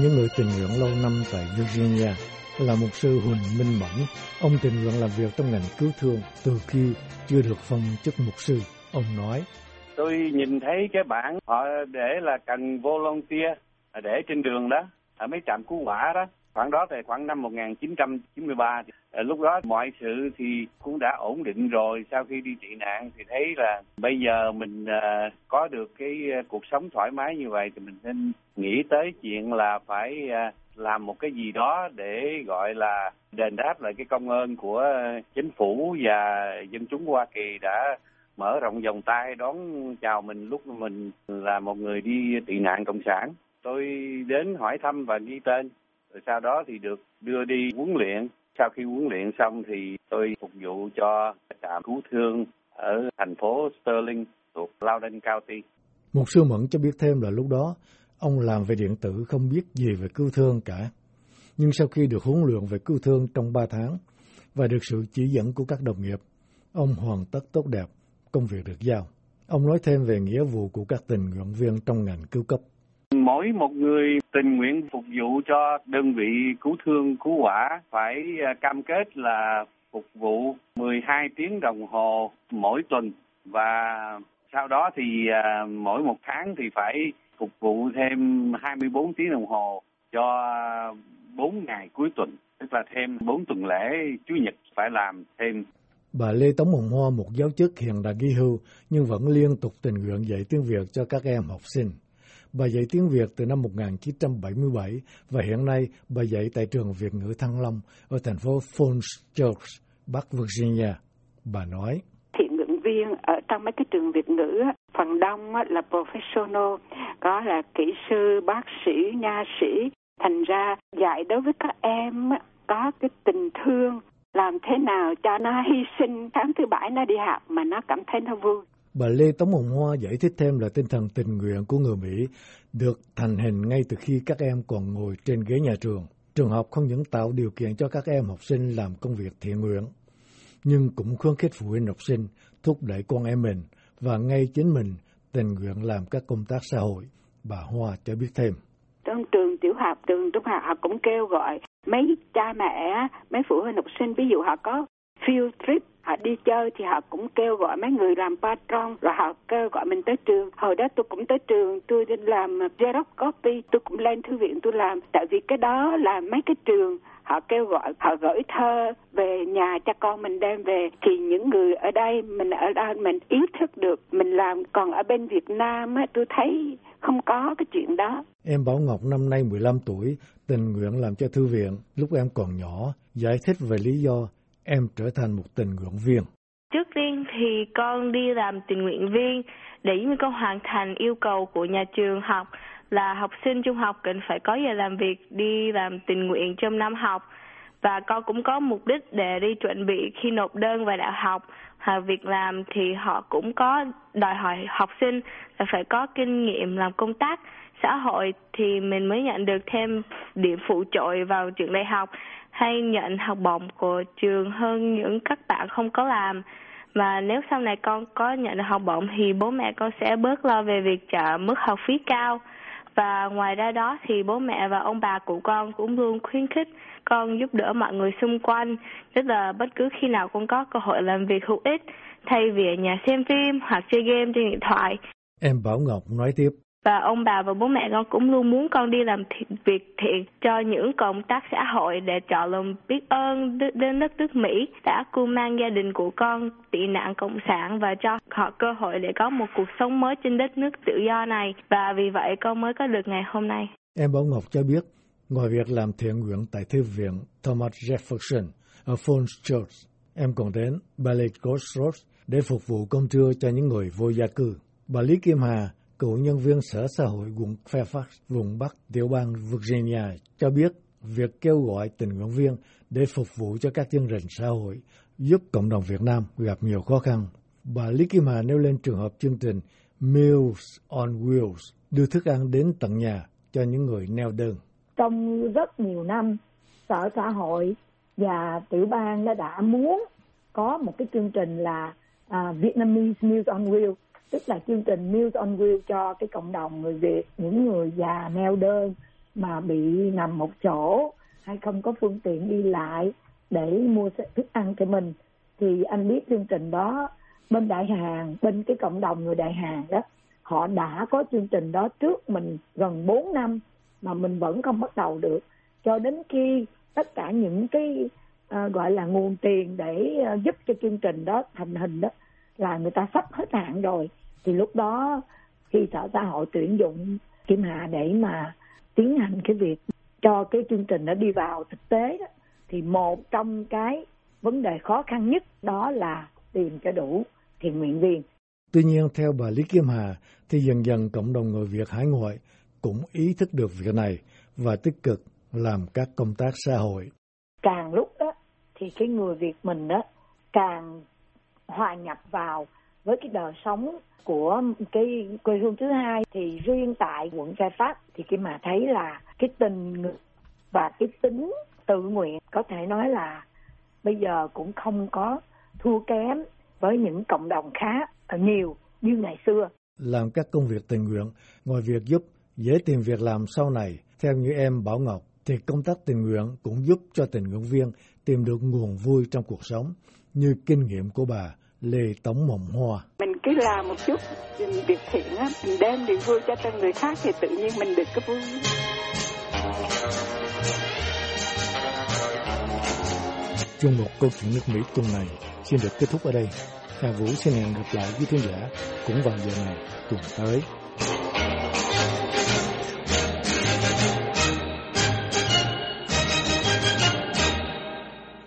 trong những người tình nguyện lâu năm tại Virginia là mục sư Huỳnh Minh Mẫn. Ông tình nguyện làm việc trong ngành cứu thương từ khi chưa được phong chức mục sư. Ông nói, Tôi nhìn thấy cái bảng họ để là cần volunteer để trên đường đó, ở mấy trạm cứu hỏa đó. Khoảng đó thì khoảng năm 1993, ờ, lúc đó mọi sự thì cũng đã ổn định rồi. Sau khi đi tị nạn thì thấy là bây giờ mình ờ, có được cái ờ, cuộc sống thoải mái như vậy thì mình nên nghĩ tới chuyện là phải làm một cái gì đó để gọi là đền đáp lại cái công ơn của chính phủ và dân chúng Hoa Kỳ đã mở rộng vòng tay đón chào mình lúc mình là một người đi tị nạn cộng sản. Tôi đến hỏi thăm và ghi tên, rồi sau đó thì được đưa đi huấn luyện. Sau khi huấn luyện xong thì tôi phục vụ cho trạm cứu thương ở thành phố Sterling thuộc Loudoun County. Một sư Mẫn cho biết thêm là lúc đó ông làm về điện tử không biết gì về cứu thương cả. Nhưng sau khi được huấn luyện về cứu thương trong 3 tháng và được sự chỉ dẫn của các đồng nghiệp, ông hoàn tất tốt đẹp công việc được giao. Ông nói thêm về nghĩa vụ của các tình nguyện viên trong ngành cứu cấp. Mỗi một người tình nguyện phục vụ cho đơn vị cứu thương cứu hỏa phải à, cam kết là phục vụ 12 tiếng đồng hồ mỗi tuần và sau đó thì à, mỗi một tháng thì phải phục vụ thêm 24 tiếng đồng hồ cho 4 ngày cuối tuần, tức là thêm 4 tuần lễ Chủ nhật phải làm thêm Bà Lê Tống Hồng Hoa, một giáo chức hiện đã nghỉ hưu nhưng vẫn liên tục tình nguyện dạy tiếng Việt cho các em học sinh. Bà dạy tiếng Việt từ năm 1977 và hiện nay bà dạy tại trường Việt ngữ Thăng Long ở thành phố Falls Church, Bắc Virginia. Bà nói, Thiện nguyện viên ở trong mấy cái trường Việt ngữ, phần đông là professional, có là kỹ sư, bác sĩ, nha sĩ. Thành ra dạy đối với các em có cái tình thương làm thế nào cho nó hy sinh tháng thứ bảy nó đi học mà nó cảm thấy nó vui. Bà Lê Tống Hồng Hoa giải thích thêm là tinh thần tình nguyện của người Mỹ được thành hình ngay từ khi các em còn ngồi trên ghế nhà trường. Trường học không những tạo điều kiện cho các em học sinh làm công việc thiện nguyện, nhưng cũng khuyến khích phụ huynh học sinh thúc đẩy con em mình và ngay chính mình tình nguyện làm các công tác xã hội. Bà Hoa cho biết thêm. Trong trường tiểu học, trường trung học họ cũng kêu gọi mấy cha mẹ, mấy phụ huynh học sinh, ví dụ họ có field trip họ đi chơi thì họ cũng kêu gọi mấy người làm patron rồi họ kêu gọi mình tới trường. Hồi đó tôi cũng tới trường tôi đi làm xerox copy tôi cũng lên thư viện tôi làm. Tại vì cái đó là mấy cái trường họ kêu gọi họ gửi thơ về nhà cho con mình đem về. Thì những người ở đây mình ở đây mình ý thức được mình làm. Còn ở bên Việt Nam á tôi thấy không có cái chuyện đó. Em Bảo Ngọc năm nay 15 tuổi, tình nguyện làm cho thư viện. Lúc em còn nhỏ, giải thích về lý do em trở thành một tình nguyện viên. Trước tiên thì con đi làm tình nguyện viên để như con hoàn thành yêu cầu của nhà trường học là học sinh trung học cần phải có giờ làm việc đi làm tình nguyện trong năm học và con cũng có mục đích để đi chuẩn bị khi nộp đơn vào đại học. Hoặc việc làm thì họ cũng có đòi hỏi học sinh là phải có kinh nghiệm làm công tác xã hội thì mình mới nhận được thêm điểm phụ trội vào trường đại học hay nhận học bổng của trường hơn những các bạn không có làm. Và nếu sau này con có nhận được học bổng thì bố mẹ con sẽ bớt lo về việc trả mức học phí cao và ngoài ra đó thì bố mẹ và ông bà của con cũng luôn khuyến khích con giúp đỡ mọi người xung quanh tức là bất cứ khi nào con có cơ hội làm việc hữu ích, thay vì ở nhà xem phim hoặc chơi game trên điện thoại Em Bảo Ngọc nói tiếp và ông bà và bố mẹ con cũng luôn muốn con đi làm thiện, việc thiện cho những công tác xã hội để trọ lòng biết ơn đến đất nước Mỹ đã cưu mang gia đình của con tị nạn cộng sản và cho họ cơ hội để có một cuộc sống mới trên đất nước tự do này và vì vậy con mới có được ngày hôm nay. Em Bảo Ngọc cho biết, ngoài việc làm thiện nguyện tại thư viện Thomas Jefferson ở Falls Church, em còn đến Ballet Crossroads để phục vụ cơm trưa cho những người vô gia cư. Bà Lý Kim Hà, cựu nhân viên Sở Xã hội quận Fairfax, vùng Bắc tiểu bang Virginia, cho biết việc kêu gọi tình nguyện viên để phục vụ cho các chương trình xã hội giúp cộng đồng Việt Nam gặp nhiều khó khăn. Bà Lý Kim Hà nêu lên trường hợp chương trình Meals on Wheels đưa thức ăn đến tận nhà cho những người neo đơn. trong rất nhiều năm sở xã hội và tiểu bang đã đã muốn có một cái chương trình là uh, Vietnamese Meals on Wheels tức là chương trình Meals on Wheels cho cái cộng đồng người Việt những người già neo đơn mà bị nằm một chỗ hay không có phương tiện đi lại để mua thức ăn cho mình thì anh biết chương trình đó bên đại hàng bên cái cộng đồng người đại hàng đó họ đã có chương trình đó trước mình gần 4 năm mà mình vẫn không bắt đầu được. Cho đến khi tất cả những cái uh, gọi là nguồn tiền để uh, giúp cho chương trình đó thành hình đó là người ta sắp hết hạn rồi thì lúc đó khi sở xã hội tuyển dụng Kim Hạ để mà tiến hành cái việc cho cái chương trình nó đi vào thực tế đó thì một trong cái vấn đề khó khăn nhất đó là tìm cho đủ thiện nguyện viên. Tuy nhiên theo bà Lý Kim Hà thì dần dần cộng đồng người Việt hải ngoại cũng ý thức được việc này và tích cực làm các công tác xã hội. Càng lúc đó thì cái người Việt mình đó càng hòa nhập vào với cái đời sống của cái quê hương thứ hai thì riêng tại quận Gia Pháp thì khi mà thấy là cái tình và cái tính tự nguyện có thể nói là bây giờ cũng không có thua kém với những cộng đồng khác nhiều như ngày xưa. Làm các công việc tình nguyện, ngoài việc giúp dễ tìm việc làm sau này, theo như em Bảo Ngọc, thì công tác tình nguyện cũng giúp cho tình nguyện viên tìm được nguồn vui trong cuộc sống, như kinh nghiệm của bà Lê Tống Mộng Hoa. Mình cứ làm một chút việc thiện á, mình đem niềm vui cho cho người khác thì tự nhiên mình được cái vui. Chuyên mục câu chuyện nước Mỹ tuần này xin được kết thúc ở đây. Hà Vũ xin hẹn gặp lại quý khán giả cũng vào giờ này tuần tới.